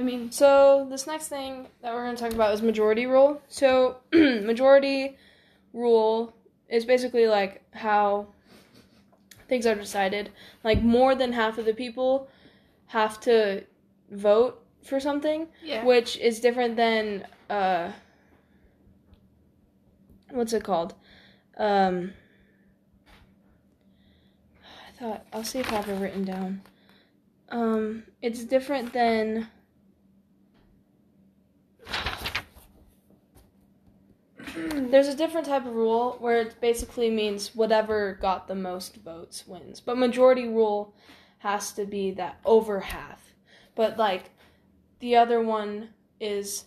I mean, So this next thing that we're going to talk about is majority rule. So majority rule is basically like how things are decided. Like more than half of the people have to vote for something, yeah. which is different than uh what's it called? Um I thought I'll see if I have it written down. Um it's different than There's a different type of rule where it basically means whatever got the most votes wins. But majority rule has to be that over half. But like the other one is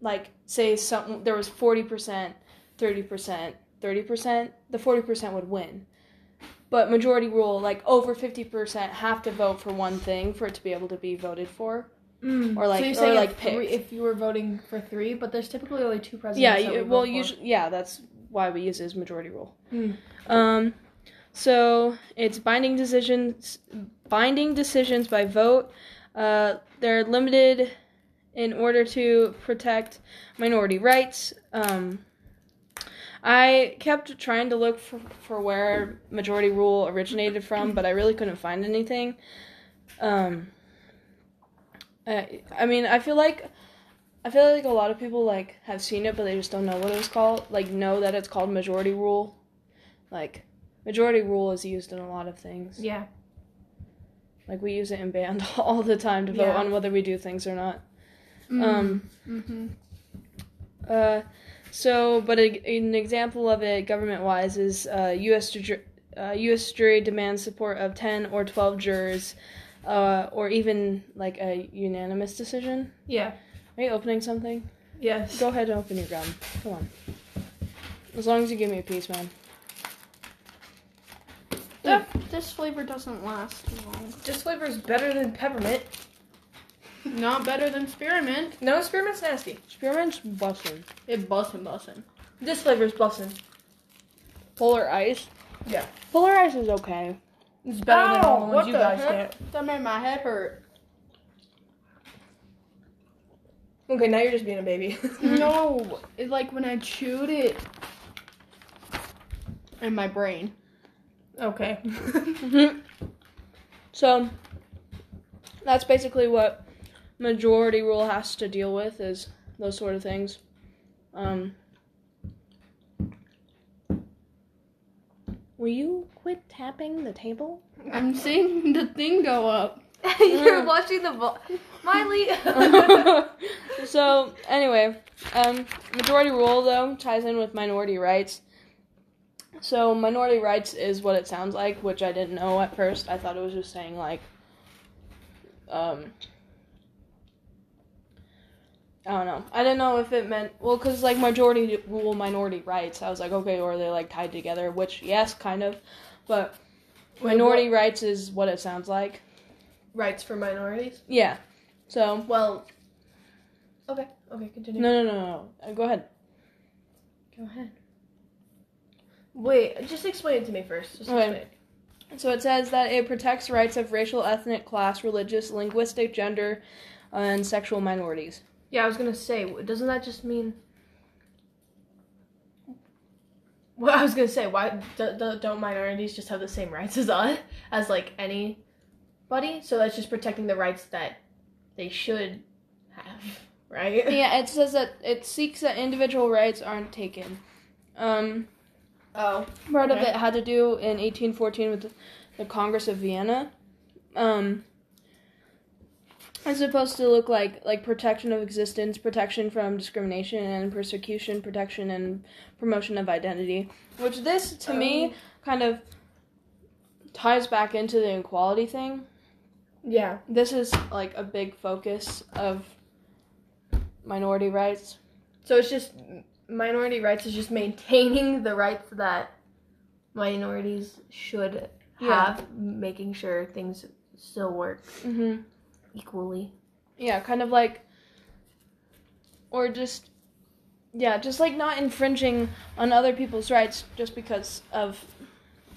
like say some there was 40%, 30%, 30%, the 40% would win. But majority rule like over 50% have to vote for one thing for it to be able to be voted for. Mm. Or like- so or like if, three, picked. if you were voting for three, but there's typically only two presidents. Yeah, we well, usually, yeah, that's why we use it as majority rule. Mm. Um, so it's binding decisions, binding decisions by vote. Uh, they're limited in order to protect minority rights. Um, I kept trying to look for, for where majority rule originated from, but I really couldn't find anything. Um, I, I mean, I feel like I feel like a lot of people like have seen it, but they just don't know what it was called. Like, know that it's called majority rule. Like, majority rule is used in a lot of things. Yeah. Like, we use it in band all the time to vote Yeah. on whether we do things or not. Um, Mm-hmm. Uh, so, but a, an example of it, government-wise, is uh, U.S. Ju- uh, U.S. jury demands support of ten or twelve jurors, uh, or even like a unanimous decision. Yeah. Are you opening something? Yes. Go ahead and open your gum. Come on. As long as you give me a piece, man. That, this flavor doesn't last too long. This flavor is better than peppermint. Not better than spearmint. No, spearmint's nasty. Spearmint's bussin'. It bussin' bussin'. This flavor's bussin'. Polar ice. Yeah. Polar ice is okay. It's better than all Ow, the what ones you the guys heck? get. That made my head hurt. Okay, now you're just being a baby. no, it's like when I chewed it in my brain. okay. So, that's basically what majority rule has to deal with is those sort of things. Um, will you quit tapping the table? I'm seeing the thing go up. you're watching the ball. Miley. so anyway, um, majority rule though ties in with minority rights. So minority rights is what it sounds like, which I didn't know at first. I thought it was just saying like, um, I don't know. I didn't know if it meant well, cause like majority rule, minority rights. I was like, okay, or are they like tied together? Which yes, kind of, but minority rights is what it sounds like. Rights for minorities. Yeah. So Well. Okay. Okay. Continue. no, no, no, no. Uh, Go ahead. Go ahead. Wait. Just explain it to me first. Just Okay. explain. So it says that it protects rights of racial, ethnic, class, religious, linguistic, gender, and sexual minorities. Yeah, I was gonna say. Doesn't that just mean? Well, I was gonna say, why do, do, don't minorities just have the same rights as us, as like anybody? So that's just protecting the rights that they should have, right? Yeah, it says that it seeks that individual rights aren't taken. Um, Oh. part of it had to do in 1814 with the, the Congress of Vienna. Um, it's supposed to look like like protection of existence, protection from discrimination and persecution, protection and promotion of identity. Which this to me kind of ties back into the equality thing. Yeah. This is like a big focus of minority rights. So it's just minority rights is just maintaining the rights that minorities should Yeah. have, making sure things still work Mm-hmm. Equally. Yeah, kind of like, or just, yeah, just like not infringing on other people's rights just because of,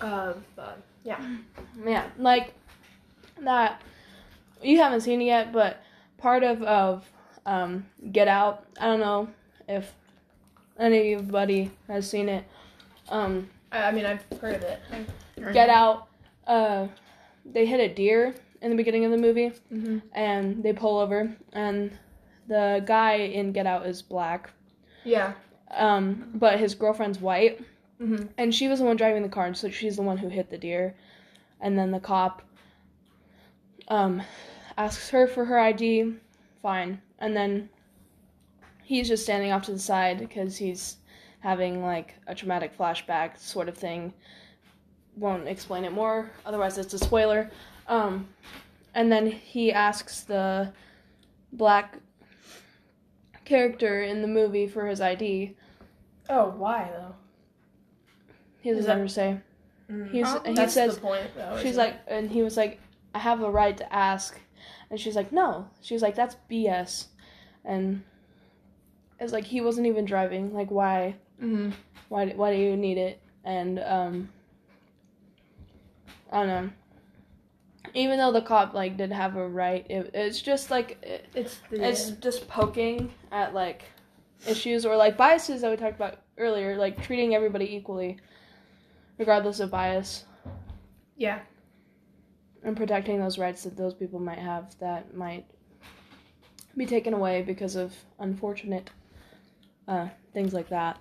Uh, uh, yeah. yeah, like that. You haven't seen it yet, but part of of um, Get Out. I don't know if anybody has seen it. Um, I, I mean, I've heard of it. Get Out. Uh, they hit a deer in the beginning of the movie, Mm-hmm. and they pull over, and the guy in Get Out is black, Yeah. um, but his girlfriend's white, Mm-hmm. and she was the one driving the car, and so she's the one who hit the deer, and then the cop um, asks her for her ID, fine, and then he's just standing off to the side because he's having like a traumatic flashback sort of thing. Won't explain it more, otherwise it's a spoiler. Um, and then he asks the black character in the movie for his ID. Oh, why though? He doesn't that- ever say. He's, Oh, he says the point, though. she's like, and he was like, I have a right to ask, and she's like, no. She was like, that's BS, and it's like he wasn't even driving. Like, why? it? Mhm. Why? Why do you need it? And um, I don't know. Even though the cop like did have a right, it, it's just like it, It's the. it's just poking at like issues or like biases that we talked about earlier, like treating everybody equally, regardless of bias yeah. and protecting those rights that those people might have that might be taken away because of unfortunate uh, things like that.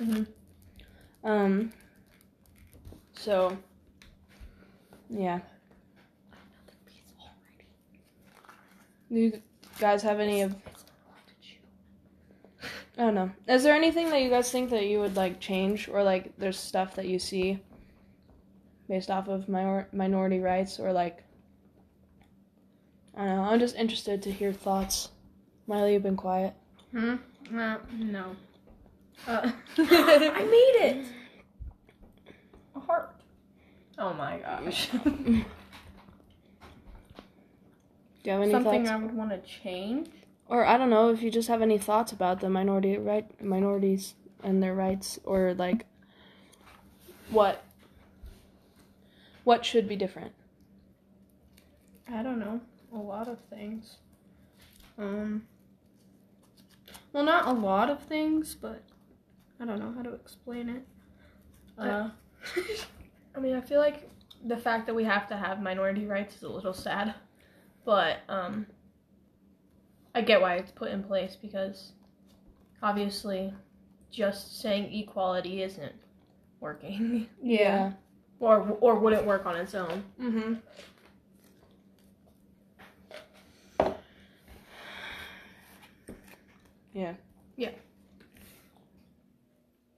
Mhm. Um. So. Yeah. Do you guys have any of? I don't know. Is there anything that you guys think that you would like change, or like there's stuff that you see based off of minor- minority rights, or like I don't know. I'm just interested to hear thoughts. Miley, you've been quiet. Hmm? Uh, no. Uh, I made it. A heart. Oh my gosh. Do you have any something thoughts? I would want to change. Or I don't know if you just have any thoughts about the minority right minorities and their rights, or like what what should be different. I don't know. A lot of things. Um. Well, not a lot of things, but I don't know how to explain it. Uh. I mean, I feel like the fact that we have to have minority rights is a little sad, but um, I get why it's put in place because obviously, just saying equality isn't working, Yeah. or or wouldn't work on its own. Mm-hmm. Yeah. Yeah.